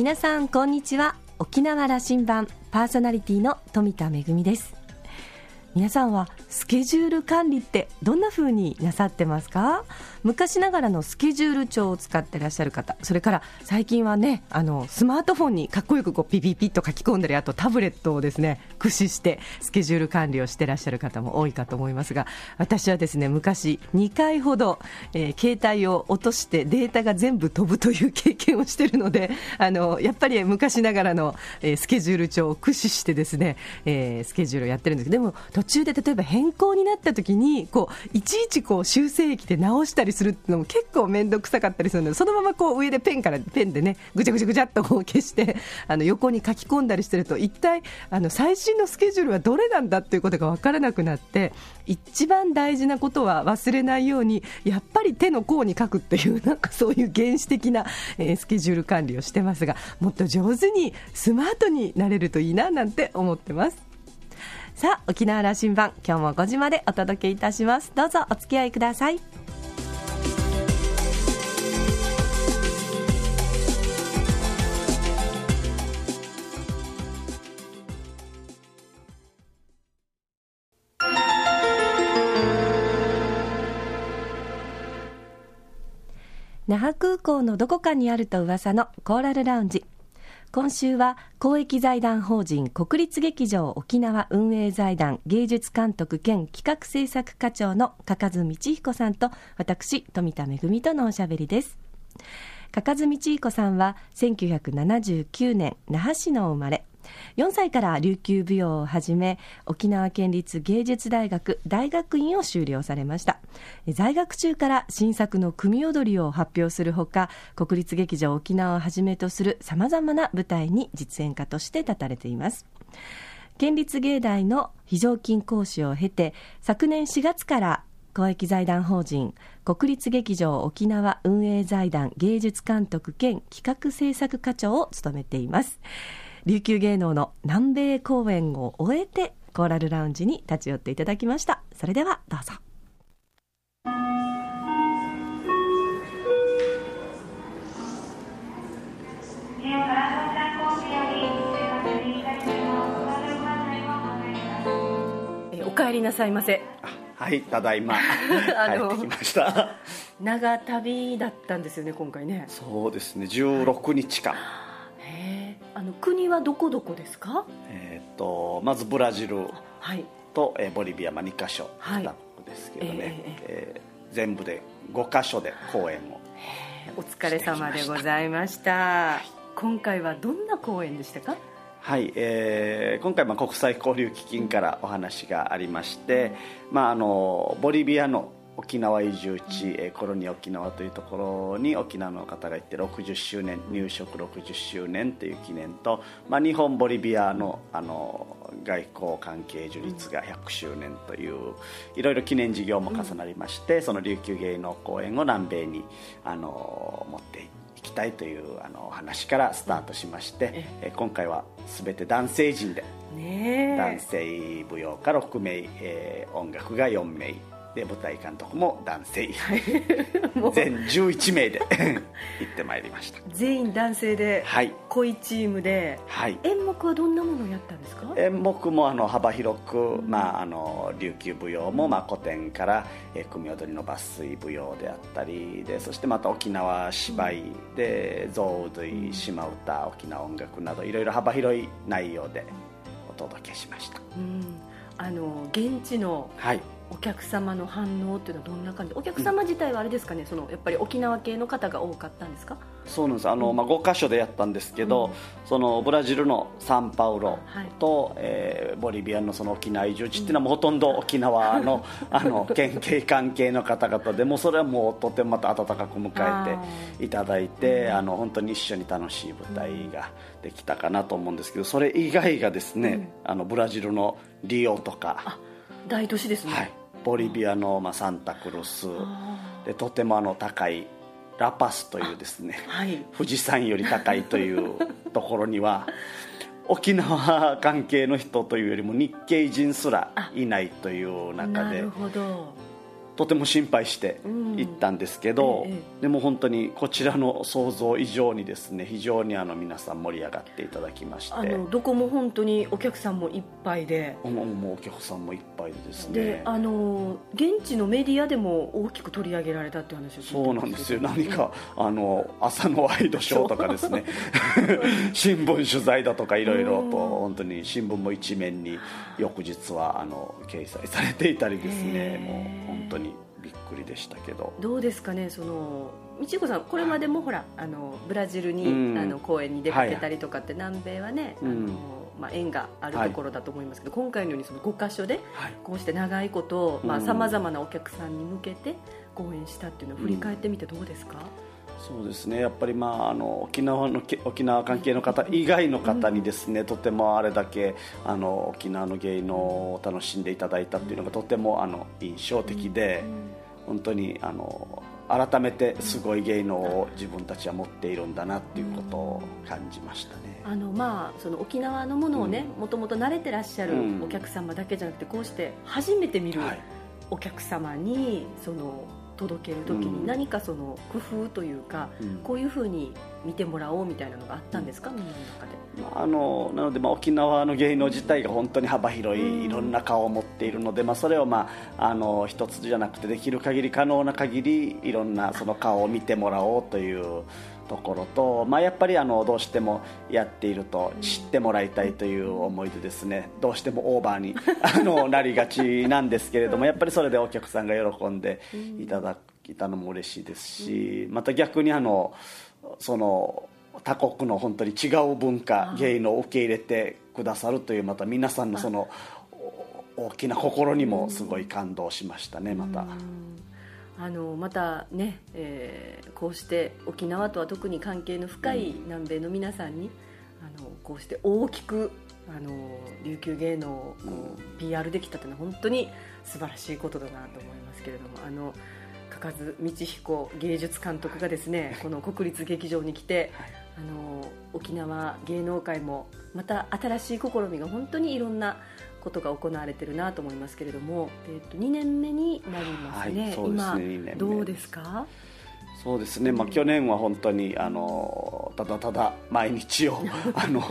皆さんこんにちは。沖縄羅針盤パーソナリティの富田恵です。皆さんはスケジュール管理ってどんな風になさってますか？昔ながらのスケジュール帳を使ってらっしゃる方それから最近はねあのスマートフォンにかっこよくこうピピピッと書き込んだりあとタブレットをですね駆使してスケジュール管理をしてらっしゃる方も多いかと思いますが私はですね昔2回ほど、えー、携帯を落としてデータが全部飛ぶという経験をしているのであのやっぱり昔ながらの、えー、スケジュール帳を駆使してですね、えー、スケジュールをやってるんです。けどでも途中で例えば変更になった時にこういちいちこう修正液で直したりするのも結構面倒くさかったりするのでそのままこう上でペンからペンでねぐちゃぐちゃぐちゃっとこう消してあの横に書き込んだりしてると一体あの最新のスケジュールはどれなんだっていうことが分からなくなって一番大事なことは忘れないようにやっぱり手の甲に書くっていう なんかそういう原始的な、え、スケジュール管理をしてますがもっと上手にスマートになれるといいななんて思ってます。さあ沖縄羅針盤今日も5時までお届けいたしますどうぞお付き合いください那覇空港のどこかにあると噂のコーラルラウンジ。今週は公益財団法人国立劇場沖縄運営財団芸術監督兼企画制作課長の加賀津道彦さんと私富田恵とのおしゃべりです。加賀津道彦さんは1979年那覇市の生まれ。4歳から琉球舞踊を始め沖縄県立芸術大学大学院を修了されました。在学中から新作の組踊りを発表するほか国立劇場沖縄をはじめとするさまざまな舞台に実演家として立たれています。県立芸大の非常勤講師を経て昨年4月から公益財団法人国立劇場沖縄運営財団芸術監督兼企画制作課長を務めています。琉球芸能の南米公演を終えてコーラルラウンジに立ち寄っていただきました。それではどうぞ。お帰りなさいませ。はいただいま。帰ってきました。長旅だったんですよね今回ね。そうですね16日間、あの国はどこどこですか？えっ、とまずブラジルと、えー、ボリビア、まあ、2か所2国ですけどね、ええー、全部で5か所で公演をお疲れ様でございました。今回はどんな公演でしたか？はい、えー、今回まあ国際交流基金からお話がありまして、まあ、あのボリビアの沖縄移住地コロニー沖縄というところに沖縄の方が行って60周年入植60周年という記念と、まあ、日本ボリビアのあの外交関係樹立が100周年といういろいろ記念事業も重なりまして、その琉球芸能公演を南米にあの持っていきたいというあの話からスタートしまして、え今回は全て男性陣で、男性舞踊家6名、えー、音楽が4名で舞台監督も男性。全11名で 行ってまいりました。全員男性で、はい、恋チームで、はい、演目はどんなものをやったんですか？演目もあの幅広く、まあ、あの琉球舞踊も、まあ、古典から、え組踊りの抜粋舞踊であったりでそしてまた沖縄芝居で象踊島唄沖縄音楽などいろいろ幅広い内容でお届けしました、うん、あの現地の、はいお客様の反応っていうのはどんな感じ？お客様自体はあれですかね、そのやっぱり沖縄系の方が多かったんですか？そうなんです。あの、まあ、5か所でやったんですけど、うん、そのブラジルのサンパウロと、はい、えー、ボリビアのその沖縄移住地っていうのはもうほとんど沖縄の あの県警関係の方々でもそれはもうとてもまた温かく迎えていただいて、うん、あの本当に一緒に楽しい舞台ができたかなと思うんですけどそれ以外がですね、うん、あのブラジルのリオとか。大都市ですね、はいボリビアの、まあ、サンタクルス。でとてもあの高いラパスというですね、はい、富士山より高いという ところには沖縄関係の人というよりも日系人すらいないという中でとても心配して行ったんですけど、うんええ。でも本当にこちらの想像以上にですね非常にあの皆さん盛り上がっていただきまして。あのどこも本当にお客さんもいっぱいで。もうもうお客さんもいっぱいでですね。であの現地のメディアでも大きく取り上げられたっていう話をそうなんですよ。何けどかあの朝のワイドショーとかですね。新聞取材だとかいろいろうん。と本当に新聞も一面に翌日はあの掲載されていたりですへねーもう本当にびっくりでしたけど。どうですかねその道子さんこれまでもほらあのブラジルに、うん。あの公演に出かけたりとかって、南米はね、うん。あのまあ、縁があるところだと思いますけど、今回のようにその5箇所ではい。こうして長いことうん。さまざ、まなお客さんに向けて公演したっていうのを振り返ってみてどうですか、そうですね。やっぱり、まあ、あの沖縄のけ沖縄関係の方以外の方にですね、とてもあれだけあの沖縄の芸能を楽しんでいただいたっていうのがとてもあの印象的で、本当にあの改めてすごい芸能を自分たちは持っているんだなっていうことを感じましたね。あのまあ、その沖縄のものをねもともと慣れてらっしゃるうん。お客様だけじゃなくてこうして初めて見るはい。お客様にその届ける時うん。に何かその工夫というか、うん。こういうふうに見てもらおうみたいなのがあったんですか、みんなの中で。まああのなので、まあ、沖縄の芸能自体が本当に幅広うんいいろんな顔を持っているので、まあ、それを、まあ、あの一つじゃなくてできる限り可能な限りいろんなその顔を見てもらおうというところと、まあ、やっぱりあのどうしてもやっていると知ってもらいたいという思いでですねどうしてもオーバーに あのなりがちなんですけれどもやっぱりそれでお客さんが喜んでいただいたのも嬉しいですしまた逆にあのその他国の本当に違う文化芸能を受け入れてくださるというまた皆さんのそのお大きな心にもすごい感動しましたねまた。うんあのまたね、えーこうして沖縄とは特に関係の深い南米の皆さんに、あのこうして大きくあの琉球芸能を PR できたというのは本当に素晴らしいことだなと思いますけれどもあの嘉数道彦芸術監督がですねこの国立劇場に来て、あの沖縄芸能界もまた新しい試みが本当にいろんなことが行われてるなと思いますけれども、えっと2年目になりますね、はいそうですね今どうですか？そうですね、まあ、去年は本当にあのただただ毎日を あの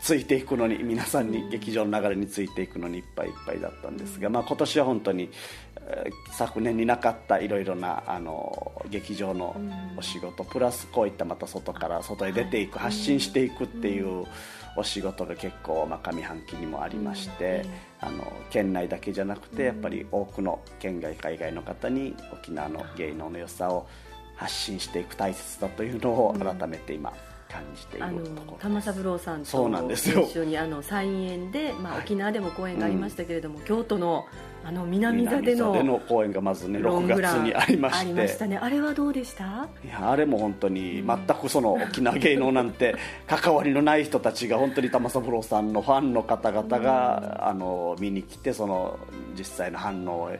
ついていくのに皆さんに劇場の流れについていくのにいっぱいいっぱいだったんですが、まあ、今年は本当にえー昨年になかったいろいろなあの劇場のお仕事プラスこういったまた外から外へ出ていく発信していくっていうお仕事が結構、まあ、上半期にもありまして、あの県内だけじゃなくてやっぱり多くの県外海外の方に沖縄の芸能の良さを発信していく大切だというのを改めて今感じているところ玉三郎さんそうとなんですよ。一緒にあのサイン園で、まあ、はい。沖縄でも公演がありましたけれども、京都のあの南座での公演がまずね6ロングラン月にありまあして。りましたね。あれはどうでした？いやあれも本当に全くその沖縄芸能なんて関わりのない人たちが本当に玉三郎さんのファンの方々があの見に来てその実際の反応を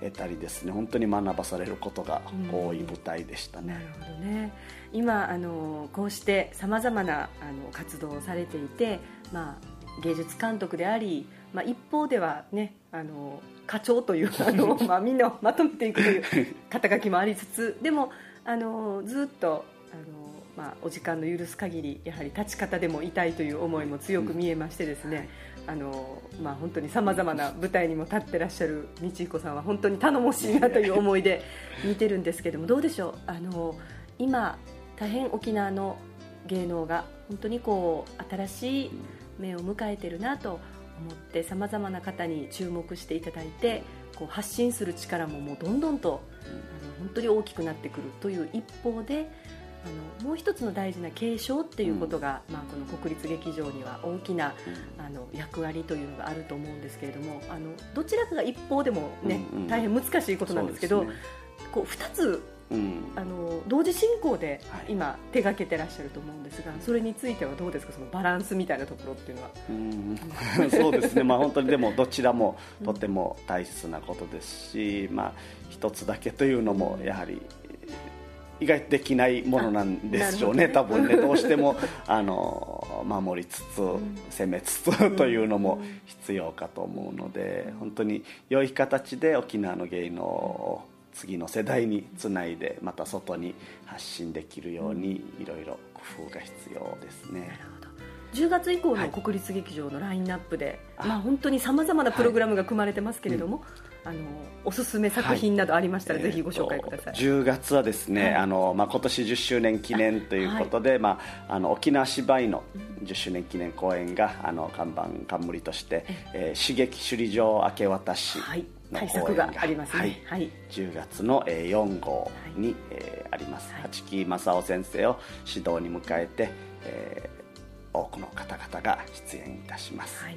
得たりですね。本当に学ばされることが多い舞台でしたなるね。ほどね。今あのこうしてさまざまなあの活動をされていて、まあ、芸術監督であり、まあ、一方ではねあの課長というあの、まあ、みんなをまとめていくという肩書きもありつつでもあのずっとあの、まあ、お時間の許す限りやはり立ち方でもいたいという思いも強く見えましてですね、あのまあ、本当にさまざまな舞台にも立ってらっしゃる道彦さんは本当に頼もしいなという思いで見てるんですけどもどうでしょうあの今大変沖縄の芸能が本当にこう新しい目を迎えてるなと思ってさまざまな方に注目していただいてこう発信する力ももうどんどんとあの本当に大きくなってくるという一方であのもう一つの大事な継承っていうことが、まあ、この国立劇場には大きなあの役割というのがあると思うんですけれどもあのどちらかが一方でも、ねうんうん。大変難しいことなんですけどそうね。こう2つうん。あの同時進行ではい。今手がけてらっしゃると思うんですが、それについてはどうですか？そのバランスみたいなところっていうのは。うん。そうですね、まあ、本当にでもどちらもとても大切なことですし、まあ、一つだけというのもやはり意外とできないものなんでしょうね、多分ね、どうしてもあの守りつつ、攻めつつというのも必要かと思うので、本当に良い形で沖縄の芸能を次の世代につないで、また外に発信できるように、いろいろ工夫が必要ですね。10月以降の国立劇場のラインナップで、はい、まあ、本当にさまざまなプログラムが組まれてますけれども、はい、あのおすすめ作品などありましたら、はい、ぜひご紹介ください、えー、10月はですね、あのまあ、今年10周年記念ということで、まあ、あの沖縄芝居の10周年記念公演があの看板冠として「えー、刺激首里城明け渡し」の公演がありますね、はい、10月の4号に、えー、あります、八木正夫先生を指導に迎えて、えー多くの方々が出演いたします、はい、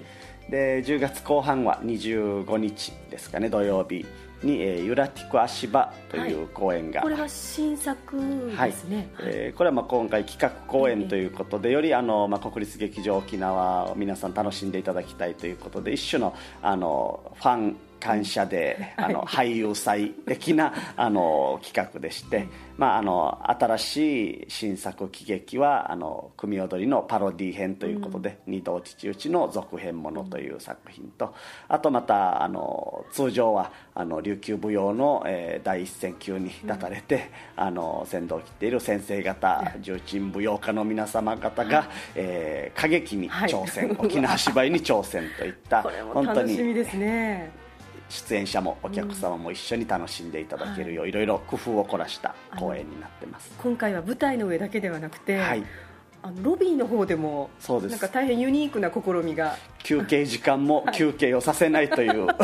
で10月後半は25日ですかね土曜日に、えー、ユラティク足場という公演が、はい、これは新作ですね、はい、えー、これはまあ今回企画公演ということで、よりあの、まあ、国立劇場沖縄を皆さん楽しんでいただきたいということで一種のあのファン感謝であの俳優祭的な あの企画でして、まあ、あの新しい新作喜劇はあの組踊りのパロディ編ということで「うん、二道父討ち」の続編ものという作品とあとまたあの通常はあの琉球舞踊の、えー、第一線級に立たれて、うん、あの先導を切っている先生方重鎮舞踊家の皆様方が、はい、えー、歌劇に挑戦、はい、沖縄芝居に挑戦といった本当に。楽しみですね出演者もお客様も一緒に楽しんでいただけるよう、うん、いろいろ工夫を凝らした公演になってます。今回は舞台の上だけではなくて、はい、あのロビーの方でもそうです。なんか大変ユニークな試みが。休憩時間も休憩をさせないという、はい、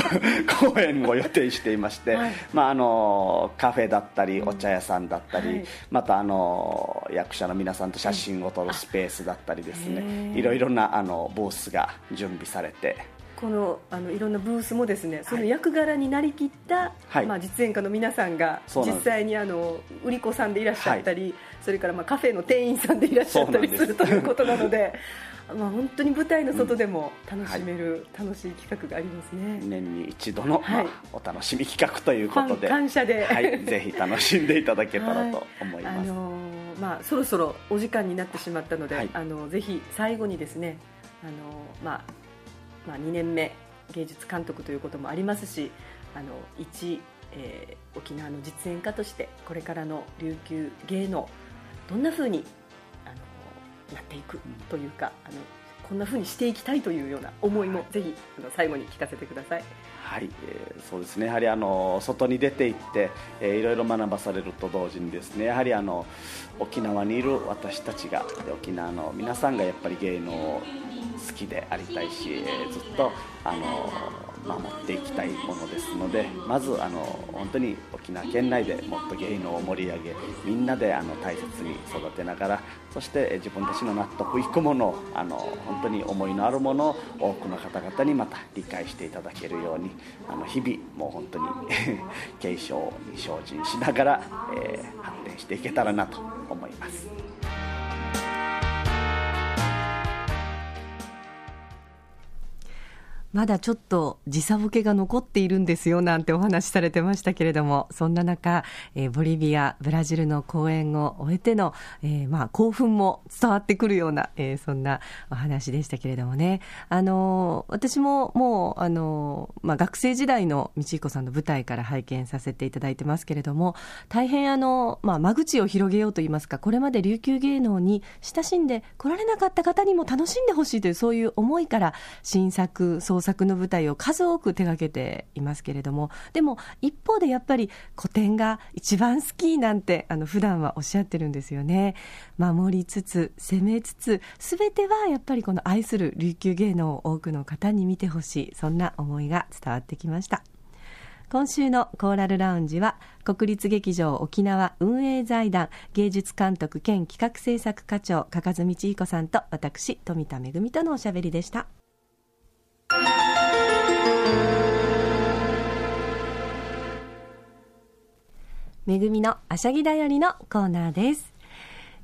公演を予定していまして、はい、まあ、あのカフェだったりお茶屋さんだったり、うん、またあの役者の皆さんと写真を撮るスペースだったりですね、いろいろなあのブースが準備されてこのあのいろんなブースもですねその役柄になりきった、はい、まあ、実演家の皆さんが実際にあの売り子さんでいらっしゃったり、はい、それからまあカフェの店員さんでいらっしゃったりす。るということなので。まあ、本当に舞台の外でも楽しめる、楽しい企画がありますね。年に一度の、まあ、お楽しみ企画ということで。感謝で、はい、ぜひ楽しんでいただけたらと 思います、あのー、まあ、そろそろお時間になってしまったので、あのぜひ最後にですねあの、まあまあ、2年目芸術監督ということもありますしあの一、えー、沖縄の実演家としてこれからの琉球芸能どんなふうにあのやっていくというか、あのこんなふうにしていきたいというような思いも、ぜひあの最後に聞かせてください。はい、えー、そうですね。やはりあの外に出て行って、えー、いろいろ学ばされると同時にですねやはりあの沖縄にいる私たちが沖縄の皆さんがやっぱり芸能を好きでありたいし、え、ずっとあの守っていきたいものですのでまずあの本当に沖縄県内でもっと芸能を盛り上げみんなであの大切に育てながらそして自分たちの納得いくものあの本当に思いのあるものを多くの方々にまた理解していただけるようにあの日々もう本当に 継承に精進しながら、えー、発展していけたらなと思います。まだちょっと時差ボケが残っているんですよなんてお話しされてましたけれども、そんな中、えー、ボリビア、ブラジルの公演を終えての、えー、まあ興奮も伝わってくるような、えー、そんなお話でしたけれどもね。あの私ももう、あのまあ学生時代の道彦さんの舞台から拝見させていただいてますけれども、大変あの、まあ間口を広げようといいますか、これまで琉球芸能に親しんで来られなかった方にも楽しんでほしいというそういう思いから新作、創作の舞台を数多く手掛けていますけれどもでも一方でやっぱり古典が一番好きなんてあの普段はおっしゃってるんですよね。守りつつ攻めつつ全てはやっぱりこの愛する琉球芸能を多くの方に見てほしい。そんな思いが伝わってきました。今週のコーラルラウンジは国立劇場沖縄運営財団芸術監督兼企画制作課長加賀住千彦さんと私富田恵とのおしゃべりでした。めぐみのあしゃぎだよりのコーナーです。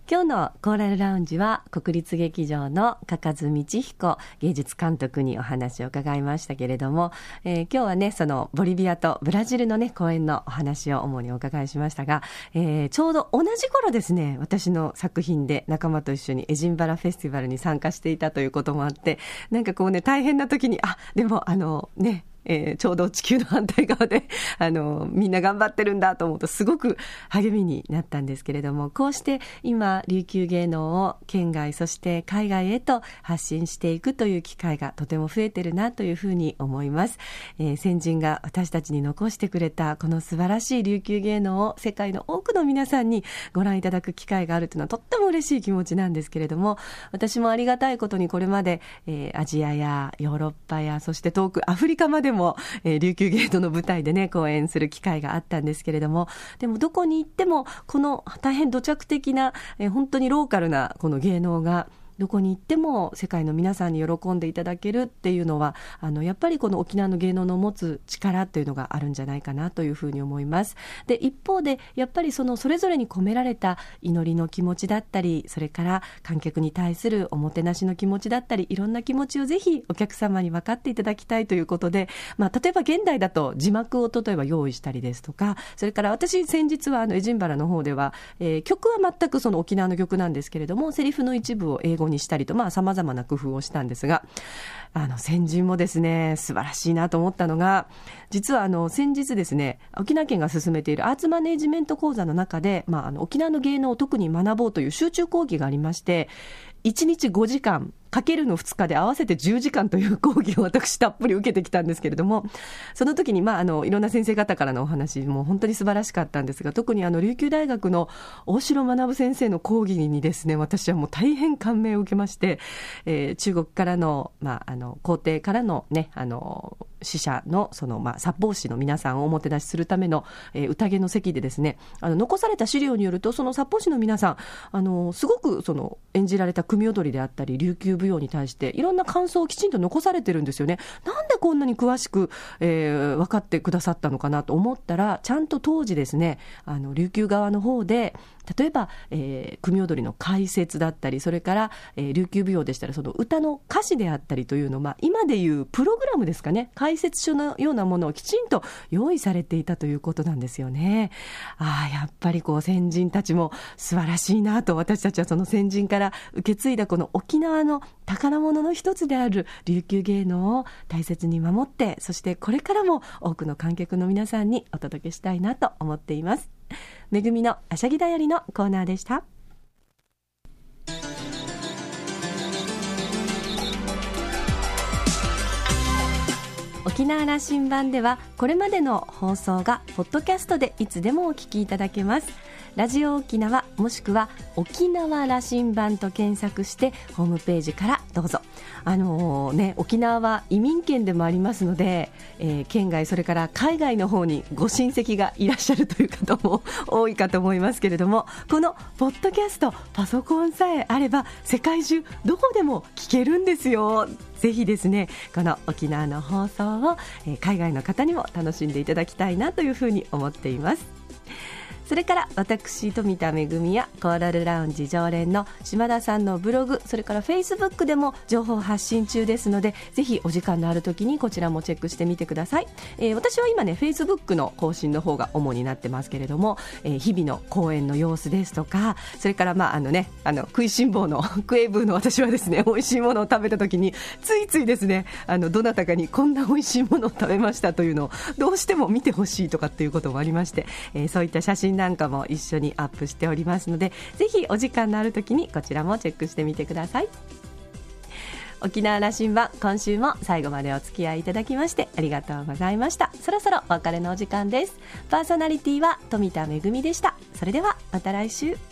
今日のコーラルラウンジは国立劇場の加賀津道彦芸術監督にお話を伺いましたけれども、えー、今日はねそのボリビアとブラジルのね公演のお話を主にお伺いしましたが、えー、ちょうど同じ頃ですね私の作品で仲間と一緒にエジンバラフェスティバルに参加していたということもあってなんかこうね大変な時にあでもあのねえー、ちょうど地球の反対側で、あの、みんな頑張ってるんだと思うとすごく励みになったんですけれども、こうして今、琉球芸能を県外、そして海外へと発信していくという機会がとても増えてるなというふうに思います。えー、先人が私たちに残してくれたこの素晴らしい琉球芸能を世界の多くの皆さんにご覧いただく機会があるというのはとっても嬉しい気持ちなんですけれども、私もありがたいことにこれまで、えー、アジアやヨーロッパや、そして遠くアフリカまででも、えー、琉球ゲートの舞台でね、公演する機会があったんですけれども、でもどこに行っても、この大変土着的な、えー、本当にローカルなこの芸能が、どこに行っても世界の皆さんに喜んでいただけるっていうのはあのやっぱりこの沖縄の芸能の持つ力というのがあるんじゃないかなというふうに思います。で一方でやっぱりそのそれぞれに込められた祈りの気持ちだったりそれから観客に対するおもてなしの気持ちだったりいろんな気持ちをぜひお客様に分かっていただきたいということで、まあ、例えば現代だと字幕を例えば用意したりですとかそれから私先日はあのエジンバラの方では、えー、曲は全くその沖縄の曲なんですけれどもセリフの一部を英語にしたりと、まあ、様々な工夫をしたんですが、あの、先人もですね、素晴らしいなと思ったのが、実はあの、先日ですね、沖縄県が進めているアーツマネジメント講座の中で、まあ、あの、沖縄の芸能を特に学ぼうという集中講義がありまして、1日5時間、かけるの2日で合わせて10時間という講義を私たっぷり受けてきたんですけれども、その時に、まあ、あの、いろんな先生方からのお話も本当に素晴らしかったんですが、特にあの、琉球大学の大城学先生の講義にですね、私はもう大変感銘を受けまして、えー、中国からの、まあ、あの、の皇帝からのね、あの、死者の、その、まあ、殺法師の皆さんをおもてなしするための、えー、宴の席でですね、あの、残された資料によると、その殺法師の皆さん、あの、すごく、その、演じられた組踊りであったり、琉球舞踊に対して、いろんな感想をきちんと残されてるんですよね。なんでこんなに詳しく、えー、分かってくださったのかなと思ったら、ちゃんと当時ですね、あの、琉球側の方で、例えば、えー、組踊りの解説だったり、それから、えー、琉球舞踊でしたら、その歌の歌詞であったりというのを、まあ、今でいうプログラムですかね、解解説書のようなものをきちんと用意されていたということなんですよね。ああ、やっぱりこう、先人たちも素晴らしいなと、私たちはその先人から受け継いだこの沖縄の宝物の一つである琉球芸能を大切に守って、そしてこれからも多くの観客の皆さんにお届けしたいなと思っています。めぐみのあしゃぎだよりのコーナーでした。沖縄羅針盤ではこれまでの放送がポッドキャストでいつでもお聞きいただけます。ラジオ沖縄もしくは沖縄羅針盤と検索してホームページからどうぞあのー、ね、沖縄は移民県でもありますので、えー、県外それから海外の方にご親戚がいらっしゃるという方も 多いかと思いますけれどもこのポッドキャストパソコンさえあれば世界中どこでも聞けるんですよぜひですねこの沖縄の放送を、えー、海外の方にも楽しんでいただきたいなというふうに思っています。それから私富田恵やコーラルラウンジ常連の島田さんのブログそれからフェイスブックでも情報発信中ですのでぜひお時間のある時にこちらもチェックしてみてください、えー、私は今ねフェイスブックの更新の方が主になってますけれども、えー、日々の公演の様子ですとかそれからまああのねあの食いしん坊のクエイブーの私はですね美味しいものを食べた時についついですねあのどなたかにこんな美味しいものを食べましたというのをどうしても見てほしいとかっていうこともありまして、えー、そういった写真なんかも一緒にアップしておりますのでぜひお時間のある時にこちらもチェックしてみてください。沖縄羅針盤今週も最後までお付き合いいただきましてありがとうございました。そろそろお別れのお時間です。パーソナリティは富田恵でした。それではまた来週。